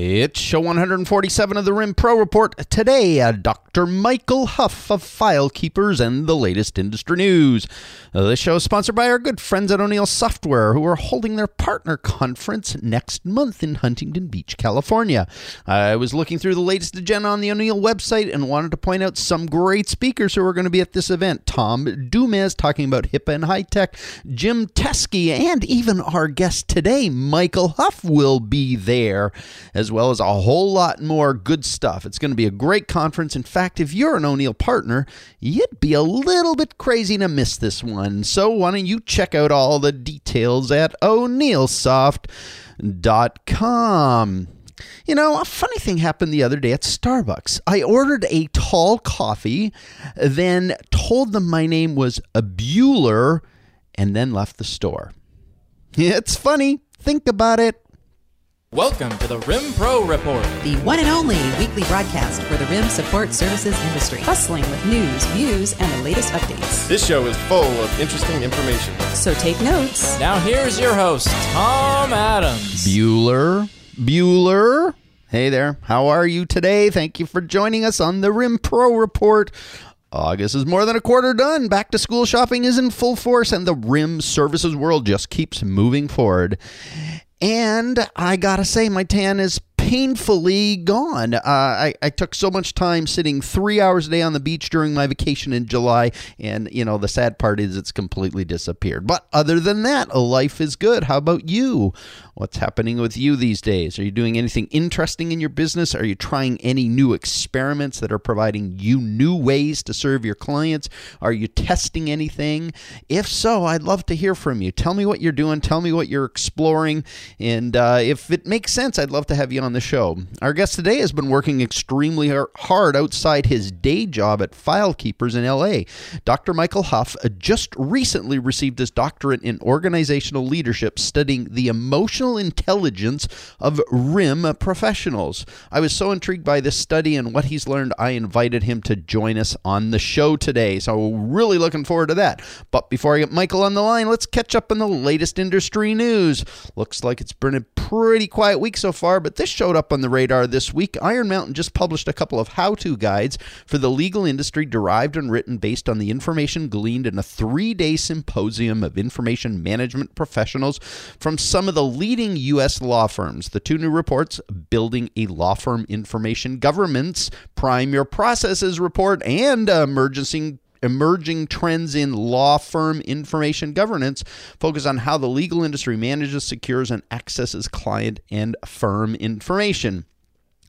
It's show 147 of the Rim Pro Report. Today, uh, Dr. Michael Huff of File Keepers and the latest industry news. Uh, this show is sponsored by our good friends at O'Neil Software, who are holding their partner conference next month in Huntington Beach, California. I was looking through the latest agenda on the O'Neil website and wanted to point out some great speakers who are going to be at this event. Tom Dumez talking about HIPAA and high tech, Jim Teskey, and even our guest today, Michael Huff, will be there as well as a whole lot more good stuff. It's going to be a great conference. In fact, if you're an O'Neil partner, you'd be a little bit crazy to miss this one. So why don't you check out all the details at oneilsoft.com. You know, a funny thing happened the other day at Starbucks. I ordered a tall coffee, then told them my name was Bueller, and then left the store. It's funny. Think about it. Welcome to the Rim Pro Report. the one and only weekly broadcast for the RIM support services industry, bustling with news, views, and the latest updates. This show is full of interesting information. So take notes. Now here's your host, Tom Adams. Bueller. Bueller. Hey there. How are you today? Thank you for joining us on the Rim Pro Report. August is more than a quarter done. Back to school shopping is in full force, and the Rim services world just keeps moving forward. And I gotta say, my tan is painfully gone. Uh, I, I took so much time sitting three hours a day on the beach during my vacation in July, and you know the sad part is it's completely disappeared. But other than that, life is good. How about you? What's happening with you these days? Are you doing anything interesting in your business? Are you trying any new experiments that are providing you new ways to serve your clients? Are you testing anything? If so, I'd love to hear from you. Tell me what you're doing. Tell me what you're exploring. And uh, if it makes sense, I'd love to have you on the show. Our guest today has been working extremely hard outside his day job at File Keepers in LA. Dr. Michael Huff uh, just recently received his doctorate in organizational leadership, studying the emotional intelligence of RIM professionals. I was so intrigued by this study and what he's learned, I invited him to join us on the show today. So, really looking forward to that. But before I get Michael on the line, let's catch up on the latest industry news. Looks like it's been a pretty quiet week so far, but this showed up on the radar this week. Iron Mountain just published a couple of how to guides for the legal industry derived and written based on the information gleaned in a three day symposium of information management professionals from some of the leading U.S. law firms. The two new reports, Building a Law Firm Information Governance, Prime Your Processes report, and Emergency emerging trends in law firm information governance focus on how the legal industry manages, secures, and accesses client and firm information.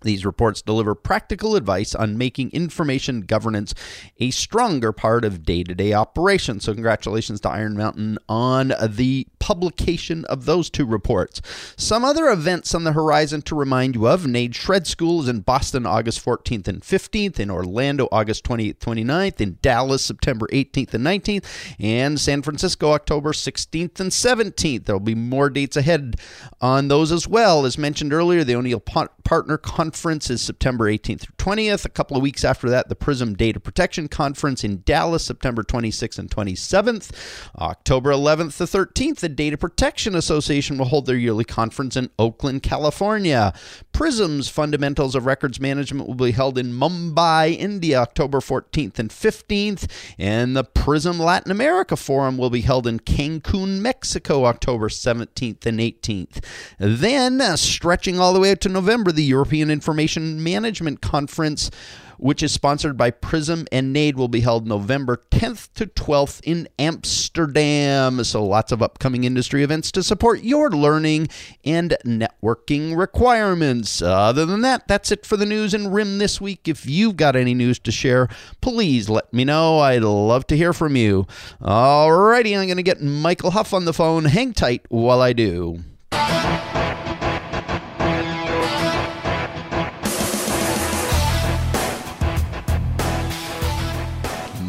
These reports deliver practical advice on making information governance a stronger part of day to day operations. So, congratulations to Iron Mountain on the publication of those two reports. Some other events on the horizon to remind you of NAID Shred School is in Boston August 14th and 15th, in Orlando August 28th, 29th, in Dallas September 18th and 19th, and San Francisco October 16th and 17th. There will be more dates ahead on those as well. As mentioned earlier, the O'Neil Partner Conference is September 18th through 20th. A couple of weeks after that, the Prism Data Protection Conference in Dallas, September 26th and 27th. October 11th to 13th, the Data Protection Association will hold their yearly conference in Oakland, California. Prism's Fundamentals of Records Management will be held in Mumbai, India, October 14th and 15th. And the Prism Latin America Forum will be held in Cancun, Mexico, October 17th and 18th. Then, uh, stretching all the way out to November, the European Information Management Conference, which is sponsored by Prism and NAID, will be held November 10th to 12th in Amsterdam. So, lots of upcoming industry events to support your learning and networking requirements. Other than that, that's it for the news and RIM this week. If you've got any news to share, please let me know. I'd love to hear from you. Alrighty, I'm going to get Michael Huff on the phone. Hang tight while I do.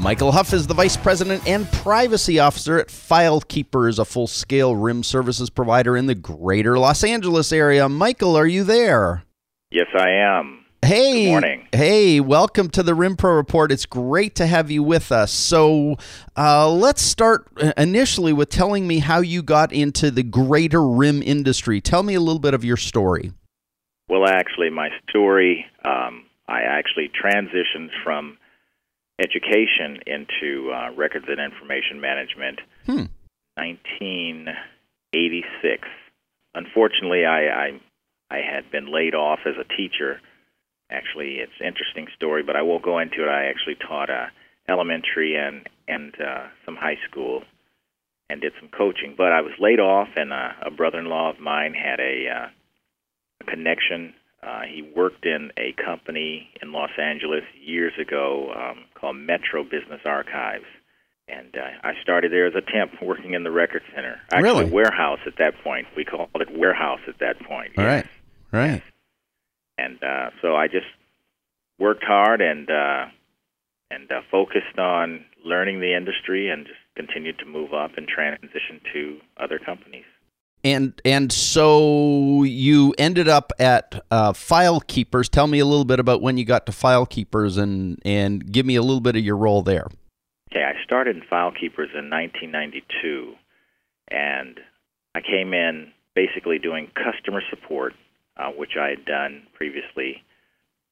Michael Huff is the Vice President and Privacy Officer at FileKeepers, a full scale RIM services provider in the greater Los Angeles area. Michael, are you there? Yes, I am. Hey, Good morning. Hey, welcome to the RIM Pro Report. It's great to have you with us. So, uh, let's start initially with telling me how you got into the greater RIM industry. Tell me a little bit of your story. Well, actually, my story, um, I actually transitioned from education into uh, records and information management. Hmm. 1986. Unfortunately, I, I I had been laid off as a teacher. Actually, it's an interesting story, but I won't go into it. I actually taught uh, elementary and and uh, some high school, and did some coaching. But I was laid off, and uh, a brother-in-law of mine had a, uh, a connection. Uh, he worked in a company in Los Angeles years ago um, called Metro Business Archives and uh, I started there as a temp, working in the record center. Actually, Really? warehouse at that point. We called it warehouse at that point. All yes. right. Right. And uh, so I just worked hard and uh, and uh, focused on learning the industry, and just continued to move up and transition to other companies. And and so you ended up at uh, File Keepers. Tell me a little bit about when you got to File Keepers, and and give me a little bit of your role there. Okay, I started in File Keepers in 1992, and I came in basically doing customer support, uh, which I had done previously.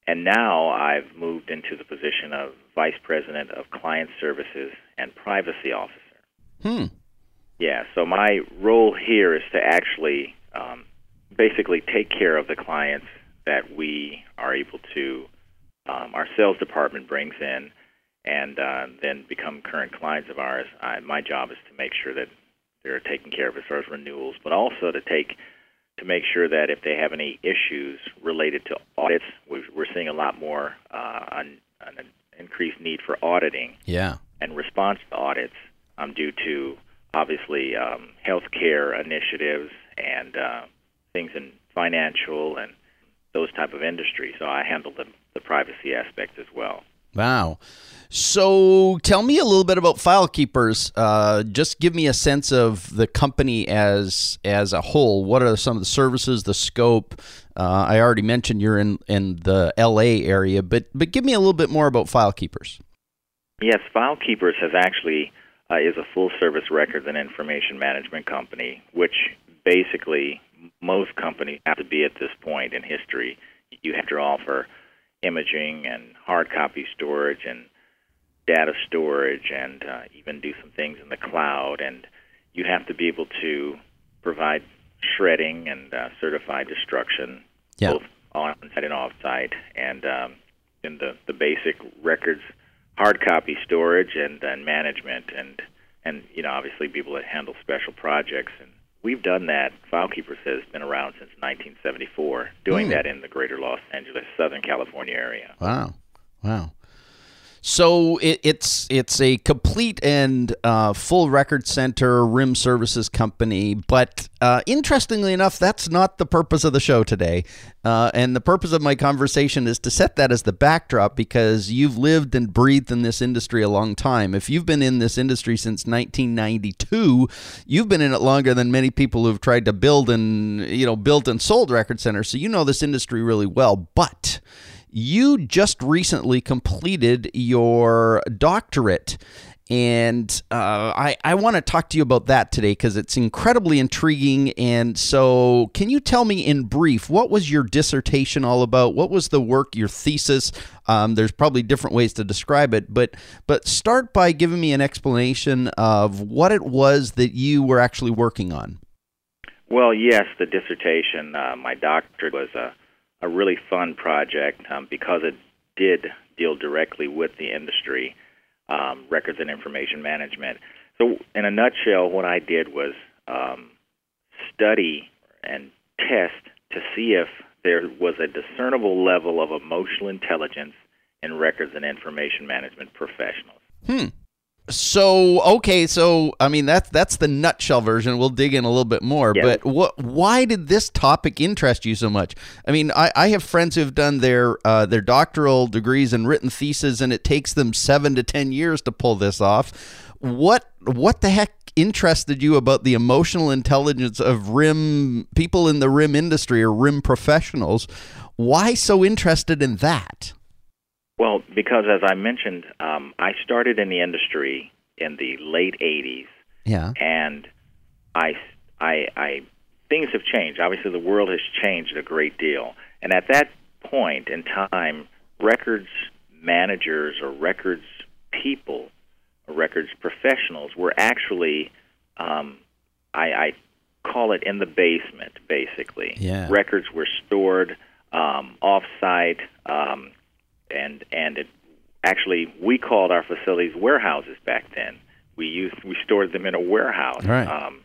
And now I've moved into the position of Vice President of Client Services and Privacy Officer. Hmm. Yeah, so my role here is to actually um, basically take care of the clients that we are able to, um, our sales department brings in, and uh, then become current clients of ours. I, my job is to make sure that they're taken care of as far as renewals, but also to take to make sure that if they have any issues related to audits, we- we're seeing a lot more uh, an, an increased need for auditing Yeah. and response to audits um, due to obviously um, healthcare initiatives and uh, things in financial and those type of industries. So I handle the, the privacy aspect as well. Wow. So tell me a little bit about File Keepers. Uh, just give me a sense of the company as as a whole. What are some of the services, the scope? Uh, I already mentioned you're in in the L.A. area, but but give me a little bit more about File Keepers. Yes, File Keepers has actually uh, is a full service records and information management company, which basically most companies have to be at this point in history. You have to offer imaging and hard copy storage and data storage and uh, even do some things in the cloud. And you have to be able to provide shredding and uh, certified destruction, Yeah. both on-site and off-site, and um, in the, the basic records, hard copy storage and, and management, and and you know obviously people that handle special projects. And we've done that. FileKeepers has been around since 1974, doing Hmm. that in the greater Los Angeles, Southern California area. Wow, wow. So it, it's it's a complete and uh, full record center RIM services company, but uh, interestingly enough, that's not the purpose of the show today. Uh, and the purpose of my conversation is to set that as the backdrop because you've lived and breathed in this industry a long time. If you've been in this industry since 1992, you've been in it longer than many people who've tried to build and you know built and sold record centers. So you know this industry really well, but you just recently completed your doctorate. And uh, I, I want to talk to you about that today because it's incredibly intriguing. And so, can you tell me in brief what was your dissertation all about? What was the work, your thesis? Um, there's probably different ways to describe it, but but start by giving me an explanation of what it was that you were actually working on. Well, yes, the dissertation, uh, my doctorate was a, a really fun project um, because it did deal directly with the industry, um, records and information management. So, in a nutshell, what I did was um, study and test to see if there was a discernible level of emotional intelligence in records and information management professionals. So okay, so I mean that's that's the nutshell version. We'll dig in a little bit more. Yeah. But what? Why did this topic interest you so much? I mean, I, I have friends who've done their uh, their doctoral degrees and written theses, and it takes them seven to ten years to pull this off. What what the heck interested you about the emotional intelligence of RIM people in the RIM industry or RIM professionals? Why so interested in that? Well, because as I mentioned, um, I started in the industry in the late 80s. Yeah. and I, I, I, things have changed. Obviously, the world has changed a great deal, And at that point in time, records managers or records people or records professionals were actually, um, I, I call it in the basement, basically. Yeah. Records were stored um, off-site, um, and and it actually we called our facilities warehouses back then. We used we stored them in a warehouse. Right. Um,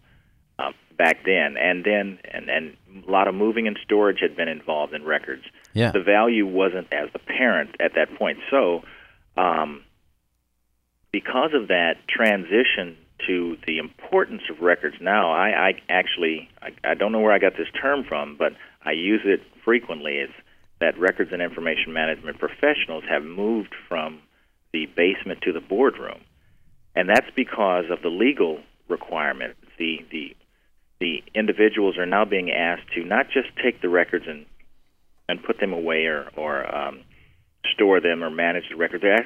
um, back then, and then and and a lot of moving and storage had been involved in records. Yeah. The value wasn't as apparent at that point. So, um, because of that transition to the importance of records now, I, I actually I, I don't know where I got this term from, but I use it frequently. It's that records and information management professionals have moved from the basement to the boardroom, and that's because of the legal requirements. The the the individuals are now being asked to not just take the records and and put them away or or um, store them or manage the records. They're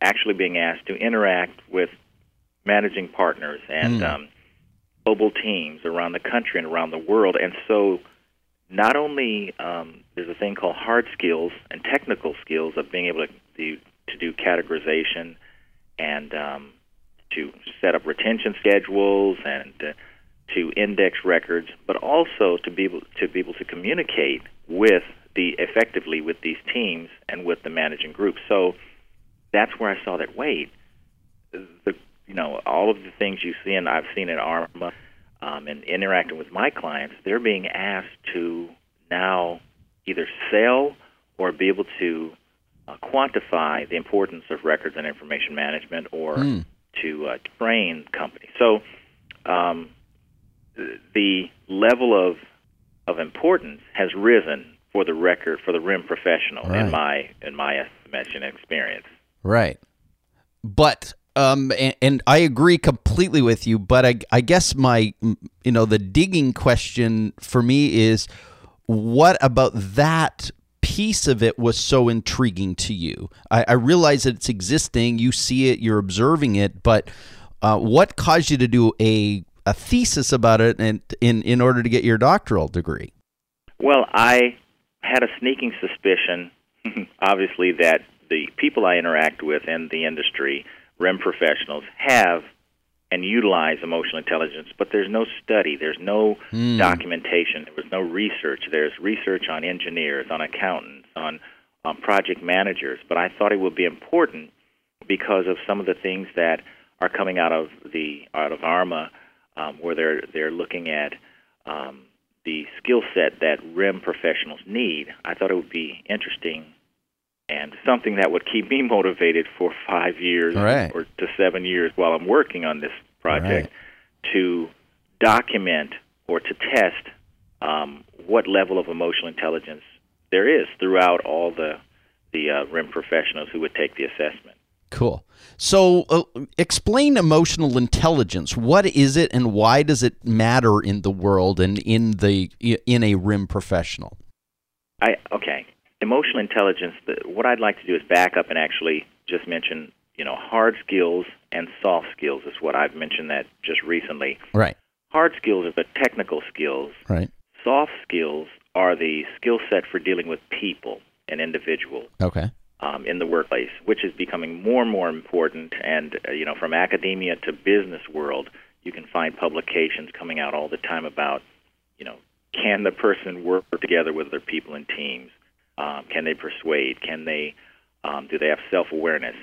actually being asked to interact with managing partners and um, global teams around the country and around the world. And so, not only um, there's a thing called hard skills and technical skills of being able to do, to do categorization and um, to set up retention schedules and uh, to index records, but also to be able to be able to communicate with the effectively with these teams and with the managing group. So that's where I saw that wait, the you know all of the things you see and I've seen at Arma um, and interacting with my clients, they're being asked to now either sell or be able to uh, quantify the importance of records and information management or to uh, train companies. So um, the level of of importance has risen for the record for the RIM professional Right. in my in my estimation and experience. Right. But um and, and I agree completely with you, but I I guess my you know the digging question for me is what about that piece of it was so intriguing to you? I, I realize that it's existing, you see it, you're observing it, but uh, what caused you to do a a thesis about it and in in order to get your doctoral degree? Well, I had a sneaking suspicion, obviously, that the people I interact with in the industry, RIM professionals, have and utilize emotional intelligence, but there's no study, there's no documentation, there was no research. There's research on engineers, on accountants, on, on project managers, but I thought it would be important because of some of the things that are coming out of the out of ARMA, um, where they're they're looking at um, the skill set that RIM professionals need. I thought it would be interesting and something that would keep me motivated for five years Right. or to seven years while I'm working on this project to document or to test um, what level of emotional intelligence there is throughout all the the uh, RIM professionals who would take the assessment. Cool. So, uh, explain emotional intelligence. What is it, and why does it matter in the world and in the in a RIM professional? I okay. Emotional intelligence. What I'd like to do is back up and actually just mention, you know, hard skills and soft skills is what I've mentioned that just recently. Right. Hard skills are the technical skills. Right. Soft skills are the skill set for dealing with people and individuals Okay. um, in the workplace, which is becoming more and more important. And uh, you know, from academia to business world, you can find publications coming out all the time about, you know, can the person work together with other people in teams? Um, can they persuade? Can they? Um, do they have self awareness?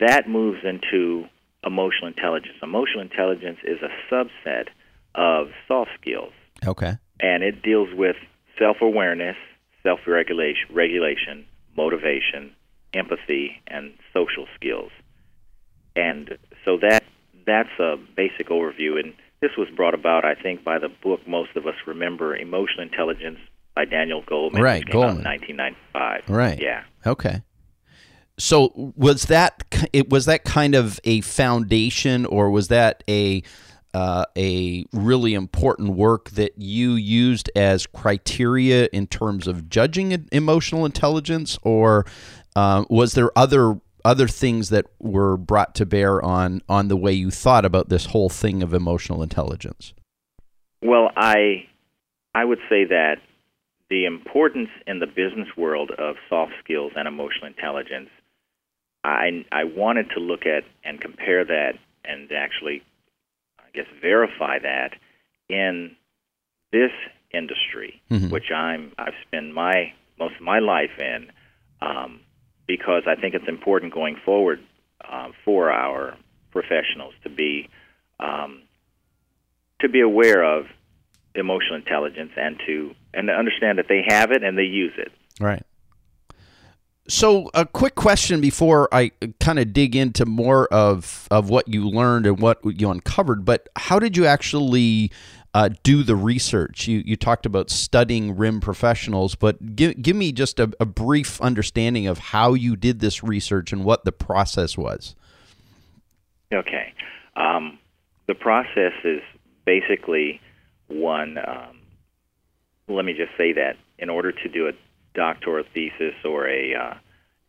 That moves into emotional intelligence. Emotional intelligence is a subset of soft skills Okay. and it deals with self-awareness, self-regulation, regulation, motivation, empathy, and social skills. And so that that's a basic overview. And this was brought about, I think, by the book most of us remember, Emotional Intelligence by Daniel Goldman, Right, which came out in Goleman. 1995. Right. Yeah. Okay. So was that it was that kind of a foundation, or was that a uh, a really important work that you used as criteria in terms of judging emotional intelligence, or uh, was there other other things that were brought to bear on on the way you thought about this whole thing of emotional intelligence? Well, I I would say that the importance in the business world of soft skills and emotional intelligence, I, I wanted to look at and compare that and actually, I guess, verify that in this industry, Mhm. which I'm I've spent my most of my life in, um, because I think it's important going forward uh, for our professionals to be um, to be aware of emotional intelligence and to and to understand that they have it and they use it. Right. So, a quick question before I kind of dig into more of of what you learned and what you uncovered. But how did you actually uh, do the research? You you talked about studying RIM professionals, but give give me just a, a brief understanding of how you did this research and what the process was. Okay. Um, the process is basically one. Um, let me just say that in order to do a doctoral thesis or a uh,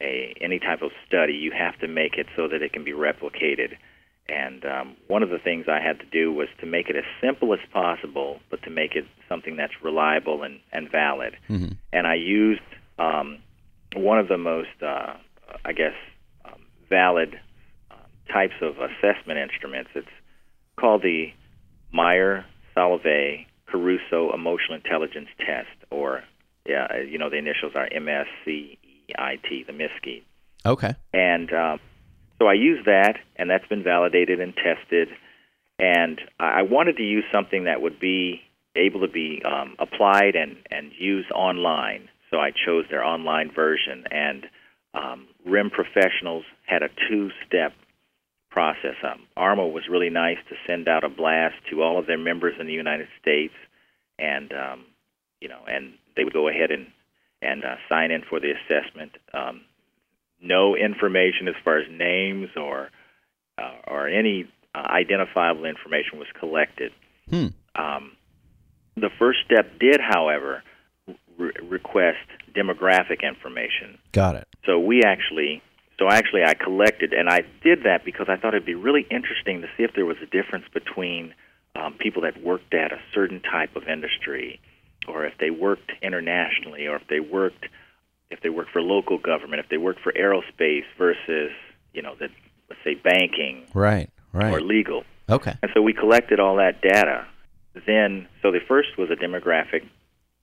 a any type of study, you have to make it so that it can be replicated. And um, one of the things I had to do was to make it as simple as possible, but to make it something that's reliable and, and valid. And I used um, one of the most, uh, I guess, um, valid um, types of assessment instruments. It's called the Mayer Salovey Caruso Emotional Intelligence Test, or yeah, you know the initials are MSCEIT, the MISCI. Okay. And um, so I use that, and that's been validated and tested. And I I wanted to use something that would be able to be um, applied and, and used online. So I chose their online version. And um, RIM professionals had a two step process. Um, ARMA was really nice to send out a blast to all of their members in the United States, and um, you know, and they would go ahead and and uh, sign in for the assessment. Um, no information as far as names or uh, or any uh, identifiable information was collected. Hmm. Um, the first step did, however, re- request demographic information. Got it. So we actually, so actually, I collected, and I did that because I thought it'd be really interesting to see if there was a difference between um, people that worked at a certain type of industry, or if they worked internationally, or if they worked, if they worked for local government, if they worked for aerospace versus, you know, the let's say banking Right. Right. or legal. Okay. And so we collected all that data. Then, so the first was a demographic,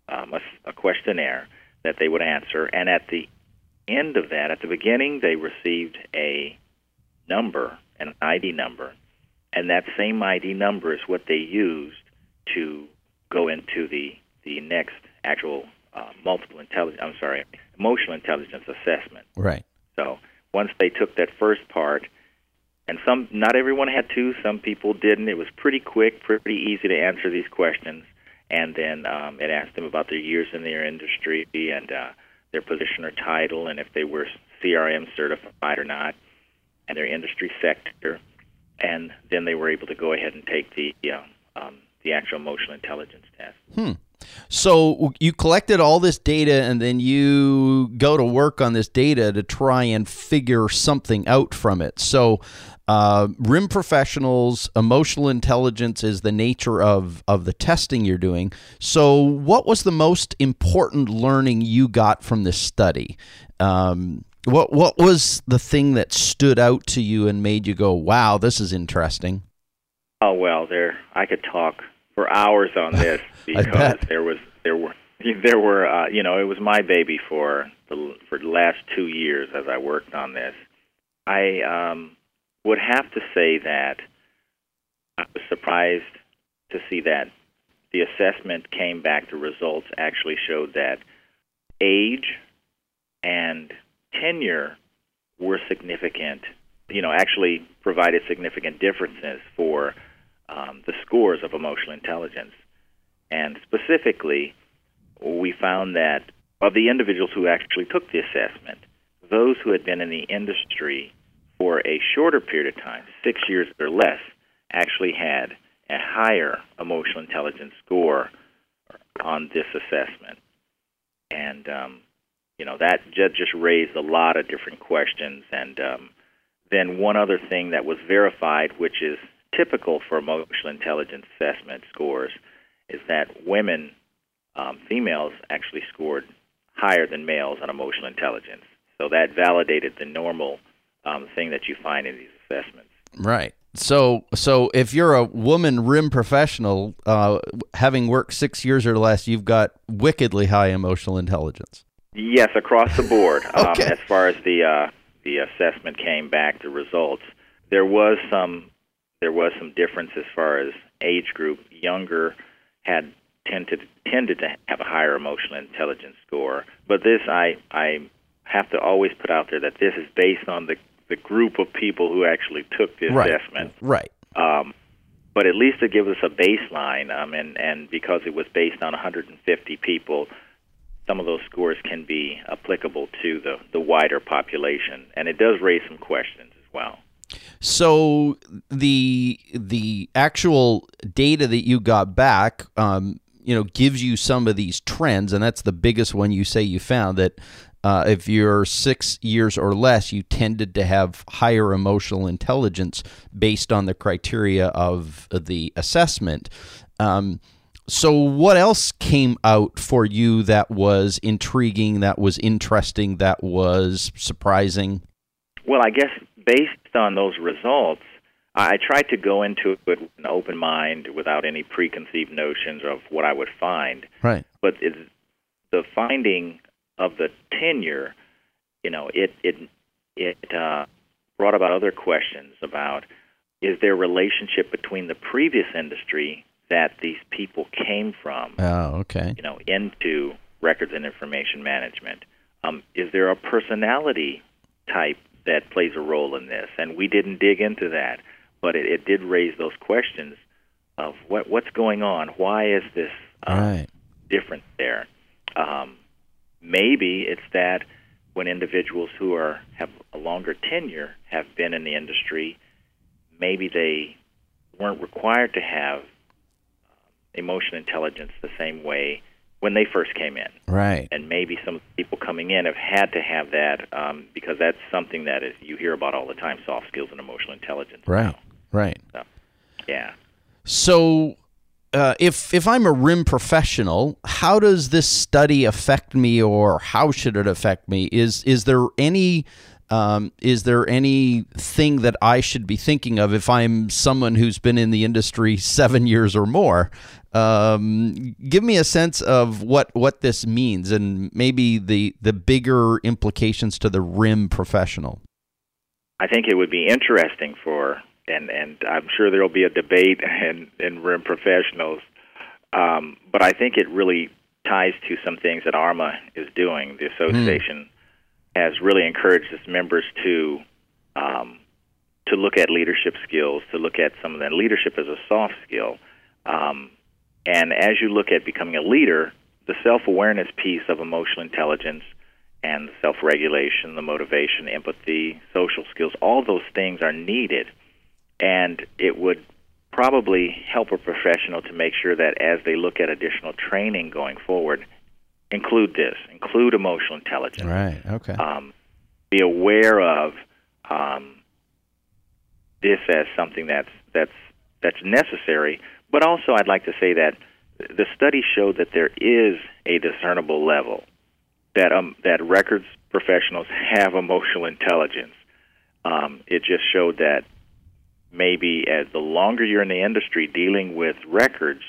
um, a, a questionnaire that they would answer, and at the end of that, at the beginning, they received a number, an ID number, and that same ID number is what they used to go into the the next actual uh, multiple intelligence. I'm sorry, emotional intelligence assessment. Right. So once they took that first part, and some, not everyone had to. Some people didn't. It was pretty quick, pretty easy to answer these questions. And then um, it asked them about their years in their industry and uh, their position or title, and if they were CRM certified or not, and their industry sector. And then they were able to go ahead and take the uh, um, the actual emotional intelligence test. Hmm. So you collected all this data and then you go to work on this data to try and figure something out from it. So uh, RIM professionals, emotional intelligence is the nature of, of the testing you're doing. So what was the most important learning you got from this study? Um, what what was the thing that stood out to you and made you go, "Wow, this is interesting"? Oh well, there I could talk for hours on this because there was there were there were uh, you know it was my baby for the for the last two years as I worked on this. I um, would have to say that I was surprised to see that the assessment came back. The results actually showed that age and tenure were significant. You know, actually provided significant differences for um, the scores of emotional intelligence. And specifically, we found that of the individuals who actually took the assessment, those who had been in the industry for a shorter period of time, six years or less, actually had a higher emotional intelligence score on this assessment. And, um, you know, that just raised a lot of different questions. And um, then one other thing that was verified, which is typical for emotional intelligence assessment scores, is that women um, females actually scored higher than males on emotional intelligence. So that validated the normal um, thing that you find in these assessments. Right. So, so if you're a woman rim professional, uh, having worked six years or less, you've got wickedly high emotional intelligence. Yes, across the board. Okay. um, as far as the uh, the assessment came back, the results, there was some there was some difference as far as age group. Younger had tended tended to have a higher emotional intelligence score, but this I I have to always put out there that this is based on the the group of people who actually took the Right. assessment. Right. Um, but at least it gives us a baseline, um, and and because it was based on 150 people, some of those scores can be applicable to the the wider population, and it does raise some questions as well. So the the actual data that you got back, um, you know, gives you some of these trends, and that's the biggest one you say you found that. Uh, if you're six years or less, you tended to have higher emotional intelligence based on the criteria of the assessment. Um, so, what else came out for you that was intriguing, that was interesting, that was surprising? Well, I guess based on those results, I I tried to go into it with an open mind, without any preconceived notions of what I would find. Right. but the finding of the tenure, you know, it it it uh, brought about other questions about is there a relationship between the previous industry that these people came from, Oh, okay. you know, into records and information management? Um, is there a personality type that plays a role in this? And we didn't dig into that, but it, it did raise those questions of what what's going on. Why is this um, Right. different there. Um, maybe it's that when individuals who are have a longer tenure have been in the industry, maybe they weren't required to have um, emotional intelligence the same way when they first came in, Right. and maybe some people coming in have had to have that um, because that's something that is, you hear about all the time: soft skills and emotional intelligence. Right. Right. Yeah. So, uh, if if I'm a rim professional, how does this study affect me, or how should it affect me? Is is there any um, is there anything that I should be thinking of if I'm someone who's been in the industry seven years or more? Um, give me a sense of what what this means, and maybe the the bigger implications to the rim professional. I think it would be interesting for, and and I'm sure there will be a debate in in RIM professionals, um, but I think it really ties to some things that ARMA is doing. The association has really encouraged its members to um, to look at leadership skills, to look at some of that leadership as a soft skill. Um, and as you look at becoming a leader, the self awareness piece of emotional intelligence and self regulation, the motivation, empathy, social skills, all those things are needed. And it would probably help a professional to make sure that as they look at additional training going forward, include this, include emotional intelligence Right. Okay. um, be aware of um, this as something that's that's that's necessary. But also, I'd like to say that the study showed that there is a discernible level that um, that records professionals have emotional intelligence. Um, it just showed that maybe as the longer you're in the industry dealing with records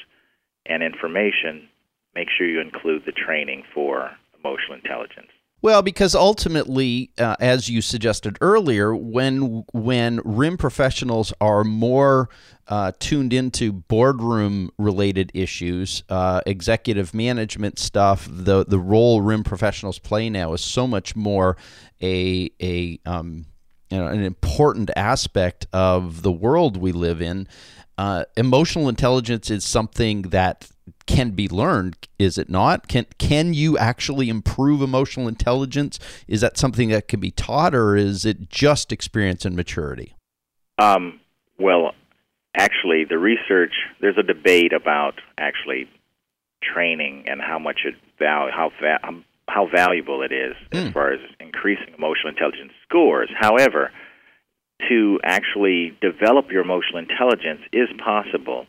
and information, make sure you include the training for emotional intelligence. Well, because ultimately, uh, as you suggested earlier, when when RIM professionals are more uh, tuned into boardroom related issues, uh, executive management stuff, the the role RIM professionals play now is so much more a a um, you know, an important aspect of the world we live in. Uh, emotional intelligence is something that can be learned, is it not? Can can you actually improve emotional intelligence? Is that something that can be taught, or is it just experience and maturity? Um, well, actually, the research there's a debate about actually training and how much it val how va- um, how valuable it is as far as increasing emotional intelligence scores. However, to actually develop your emotional intelligence is possible,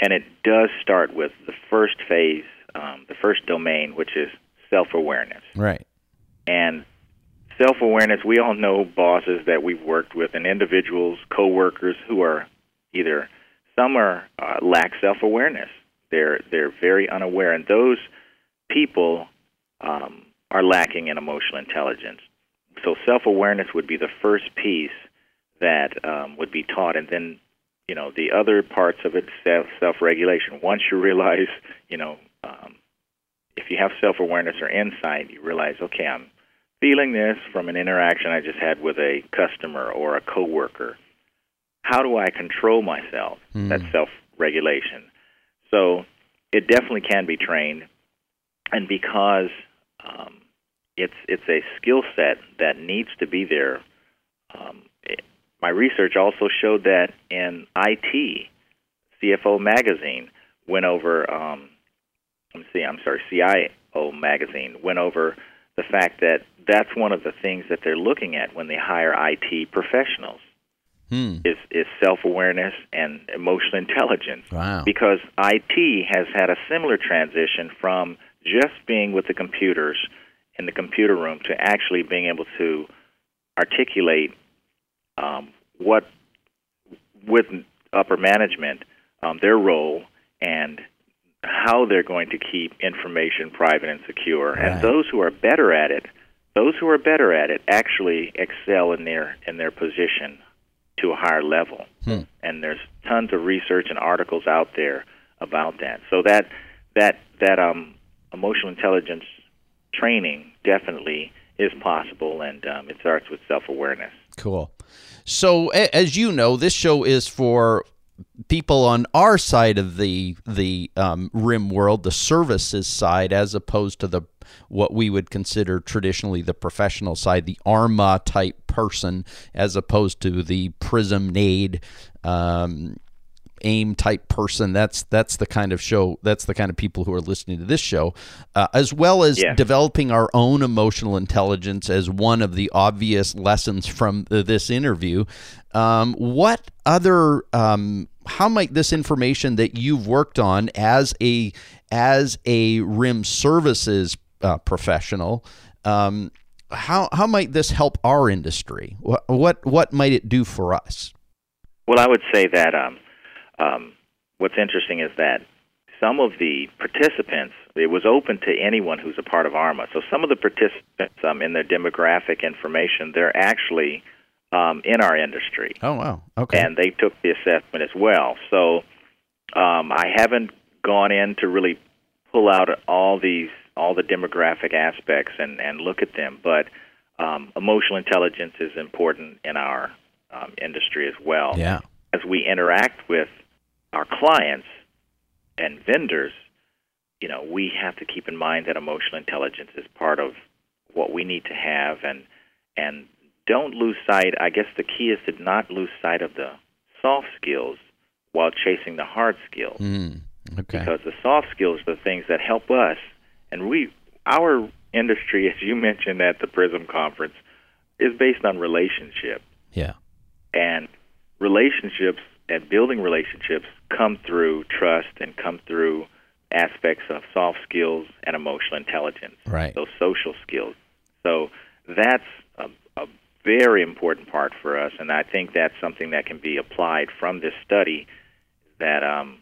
and it does start with the first phase um, the first domain, which is self awareness. Right. And self awareness, we all know bosses that we've worked with and individuals, coworkers who are either some are uh, lack self awareness. They're they're very unaware, and those people um, are lacking in emotional intelligence. So self awareness would be the first piece that um, would be taught, and then you know the other parts of it, self regulation. Once you realize, you know, um, if you have self awareness or insight, you realize, okay, I'm feeling this from an interaction I just had with a customer or a coworker. How do I control myself? Mm. That's self regulation. So it definitely can be trained, and because um, it's it's a skill set that needs to be there. Um, it, my research also showed that in IT, CFO magazine went over. Um, let me see. I'm sorry, CIO magazine went over the fact that that's one of the things that they're looking at when they hire IT professionals Hmm. is is self awareness and emotional intelligence. Wow. Because IT has had a similar transition from just being with the computers in the computer room to actually being able to articulate um, what with upper management um, their role and how they're going to keep information private and secure. Right. And those who are better at it, those who are better at it, actually excel in their in their position to a higher level. Hmm. And there's tons of research and articles out there about that. So that that that um, emotional intelligence training definitely is possible, and um, it starts with self awareness. Cool. So, a- as you know, this show is for people on our side of the the um, rim world, the services side, as opposed to the what we would consider traditionally the professional side, the ARMA type person, as opposed to the Prism NAID. Um, AIIM type person that's that's the kind of show that's the kind of people who are listening to this show uh, as well as Yes. developing our own emotional intelligence as one of the obvious lessons from th- this interview. Um, what other um, how might this information that you've worked on as a as a rim services uh, professional um, how how might this help our industry? What what what might it do for us? Well, I would say that um, um, what's interesting is that some of the participants, it was open to anyone who's a part of ARMA. So some of the participants um, in their demographic information, they're actually um, in our industry. oh wow okay and they took the assessment as well. So um, I haven't gone in to really pull out all these all the demographic aspects and, and look at them, but um, emotional intelligence is important in our um, industry as well. yeah As we interact with our clients and vendors, you know, we have to keep in mind that emotional intelligence is part of what we need to have. And and don't lose sight. I guess the key is to not lose sight of the soft skills while chasing the hard skills. Mm, okay. Because the soft skills are the things that help us. And we our industry as you mentioned at the Prism conference is based on relationship yeah. And relationships and building relationships come through trust and come through aspects of soft skills and emotional intelligence right those social skills. So that's a, a very important part for us, and I think that's something that can be applied from this study. That um,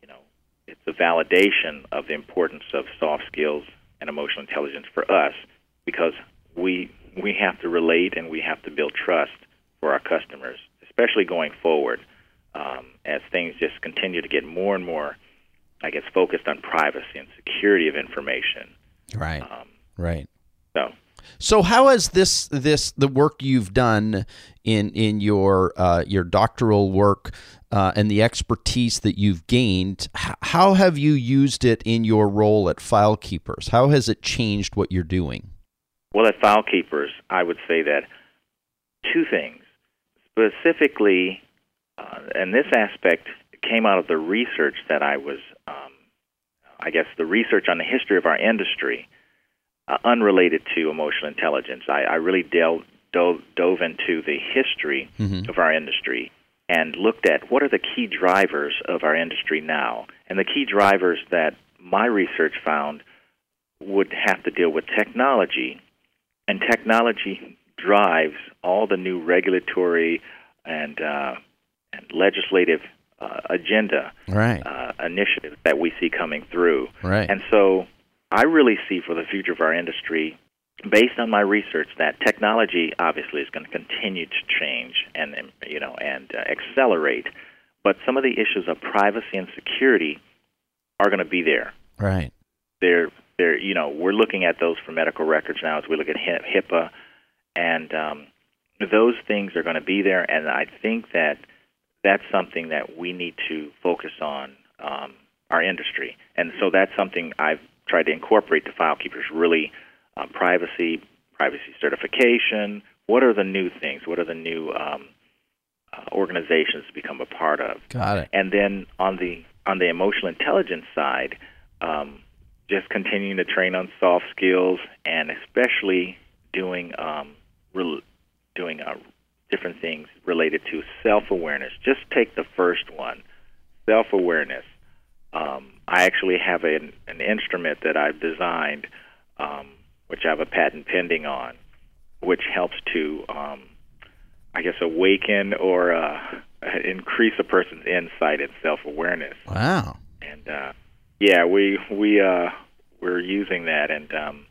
you know, it's a validation of the importance of soft skills and emotional intelligence for us because we we have to relate and we have to build trust for our customers, especially going forward um, as things just continue to get more and more, I guess, focused on privacy and security of information. right Um, right so. So how has this this the work you've done in in your uh, your doctoral work uh, and the expertise that you've gained? How have you used it in your role at File Keepers? How has it changed what you're doing? Well, at File Keepers, I would say that two things. Specifically, uh, and this aspect came out of the research that I was, um, I guess, the research on the history of our industry, uh, unrelated to emotional intelligence. I, I really delved, dove, dove into the history Mhm. of our industry and looked at what are the key drivers of our industry now. And the key drivers that my research found would have to deal with technology, and technology drives all the new regulatory and, uh, and legislative uh, agenda Right. uh, initiatives that we see coming through. Right. And so I really see for the future of our industry, based on my research, that technology obviously is going to continue to change and you know and uh, accelerate. But some of the issues of privacy and security are going to be there. right. They're they're you know we're looking at those for medical records now as we look at HIPAA, and um, those things are going to be there. And I think that that's something that we need to focus on um, our industry. And so that's something I've tried to incorporate to file keepers really uh, privacy, privacy certification. What are the new things? What are the new um, uh, organizations to become a part of? Got it. And then on the on the emotional intelligence side, um, just continuing to train on soft skills and especially doing um, rel- doing uh, different things related to self awareness. Just take the first one, self awareness. Um, I actually have an, an instrument that I've designed, um, which I have a patent pending on, which helps to, um, I guess, awaken or uh, increase a person's insight and self awareness. Wow. And uh, yeah, we we uh, we're using that, and um,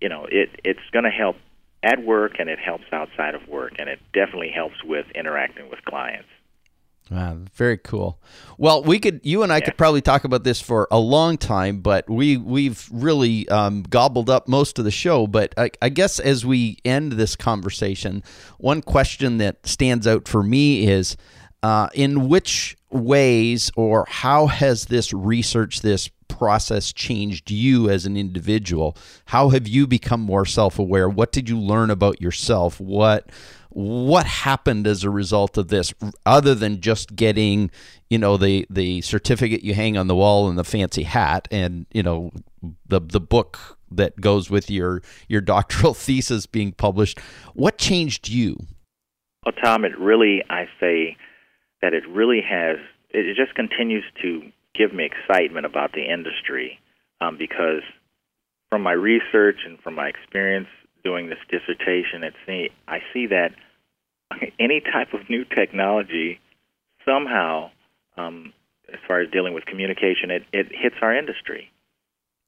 you know, it it's going to help at work, and it helps outside of work, and it definitely helps with interacting with clients. Wow, very cool. Well, we could, you and I Yeah. could probably talk about this for a long time, but we we've really um, gobbled up most of the show. But I, I guess as we end this conversation, one question that stands out for me is, uh, in which ways or how has this research, this process changed you as an individual? How have you become more self-aware? What did you learn about yourself? What what happened as a result of this other than just getting you know the the certificate you hang on the wall and the fancy hat and you know the the book that goes with your your doctoral thesis being published what changed you Well, Tom, it really, I say that it really has, it just continues to give me excitement about the industry um, because from my research and from my experience doing this dissertation, it's I see that any type of new technology somehow, um, as far as dealing with communication, it, it hits our industry.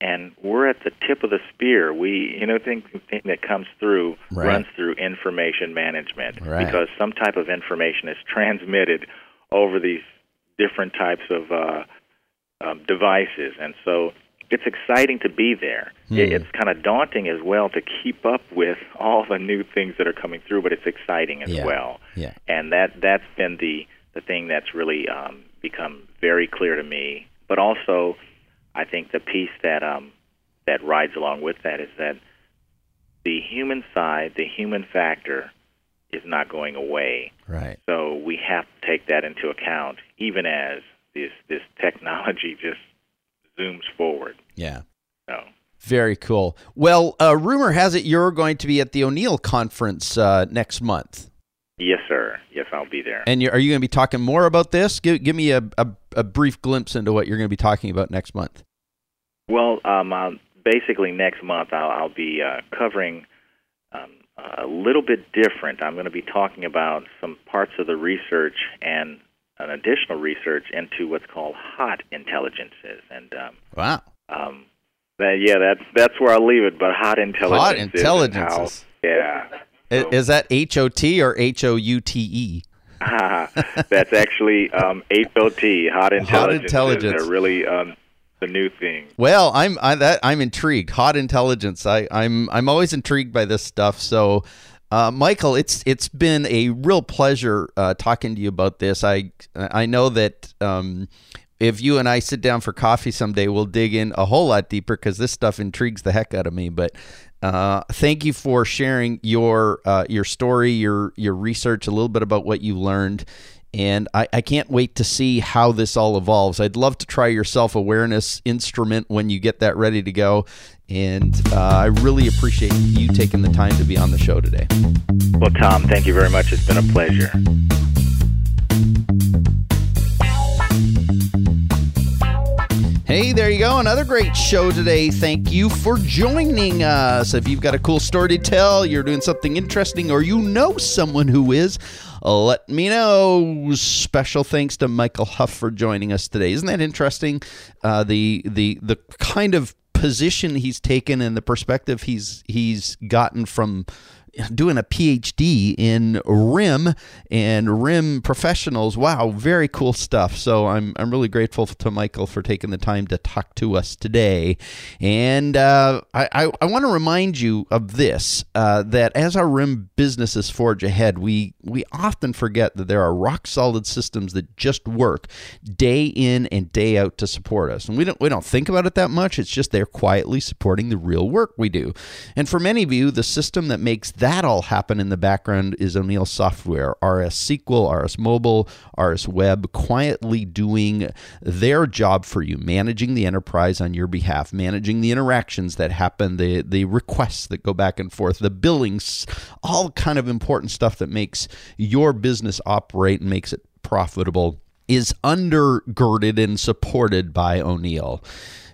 And we're at the tip of the spear. We, you know, think thing that comes through Right. runs through information management Right. because some type of information is transmitted over these different types of uh, um, devices, and so it's exciting to be there. Hmm. it's kind of daunting as well to keep up with all the new things that are coming through, but it's exciting as Yeah. well. yeah And that that's been the the thing that's really um, become very clear to me. But also, I think the piece that um, that rides along with that is that the human side, the human factor, is not going away. right So we have to take that into account, even as this this technology just zooms forward. yeah So very cool well uh, rumor has it you're going to be at the O'Neil conference uh, next month yes, sir. Yes, I'll be there. and are you going to be talking more about this give, give me a, a, a brief glimpse into what you're going to be talking about next month Well, um, uh, basically next month I'll, I'll be uh, covering um, a little bit different. I'm going to be talking about some parts of the research and an additional research into what's called hot intelligences, and um, wow um, that, yeah, that's that's where I'll leave it. But hot intelligences, hot intelligences how- yeah. I- So- Is that H O T or H O U T E? That's actually um, HOT, hot intelligence. intelligence. They're really um, the new thing. Well, I'm I, that I'm intrigued. Hot intelligence. I, I'm I'm always intrigued by this stuff. So, uh, Michael, it's it's been a real pleasure uh, talking to you about this. I I know that um, if you and I sit down for coffee someday, we'll dig in a whole lot deeper because this stuff intrigues the heck out of me. But uh, thank you for sharing your uh, your story, your your research, a little bit about what you learned. And I, I can't wait to see how this all evolves. I'd love to try your self awareness instrument when you get that ready to go. And uh, I really appreciate you taking the time to be on the show today. Well, Tom, thank you very much. It's been a pleasure. Hey, there you go. Another great show today. Thank you for joining us. If you've got a cool story to tell, you're doing something interesting, or you know someone who is, let me know. Special thanks to Michael Huff for joining us today. Isn't that interesting? Uh, the the the kind of position he's taken and the perspective he's he's gotten from doing a PhD in RIM and RIM professionals. Wow, very cool stuff. So I'm, I'm really grateful to Michael for taking the time to talk to us today. And uh, I, I, I want to remind you of this uh, that as our RIM businesses forge ahead, we, we often forget that there are rock solid systems that just work day in and day out to support us. And we don't, we don't think about it that much. It's just they're quietly supporting the real work we do. And for many of you, the system that makes that all happen in the background is O'Neil Software, RS SQL, RS Mobile, RS Web, quietly doing their job for you, managing the enterprise on your behalf, managing the interactions that happen, the the requests that go back and forth, the billings, all kind of important stuff that makes your business operate and makes it profitable is undergirded and supported by O'Neil.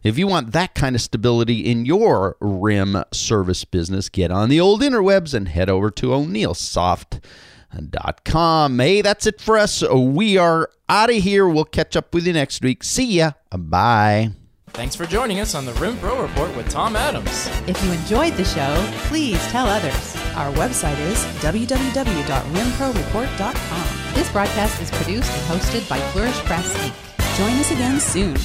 If you want that kind of stability in your RIM service business, get on the old interwebs and head over to oneilsoft.com. Hey, that's it for us. We are out of here. We'll catch up with you next week. See ya. Bye. Thanks for joining us on the Rim Pro Report with Tom Adams. If you enjoyed the show, please tell others. Our website is www.rimproreport.com. This broadcast is produced and hosted by Flourish Press Inc. Join us again soon.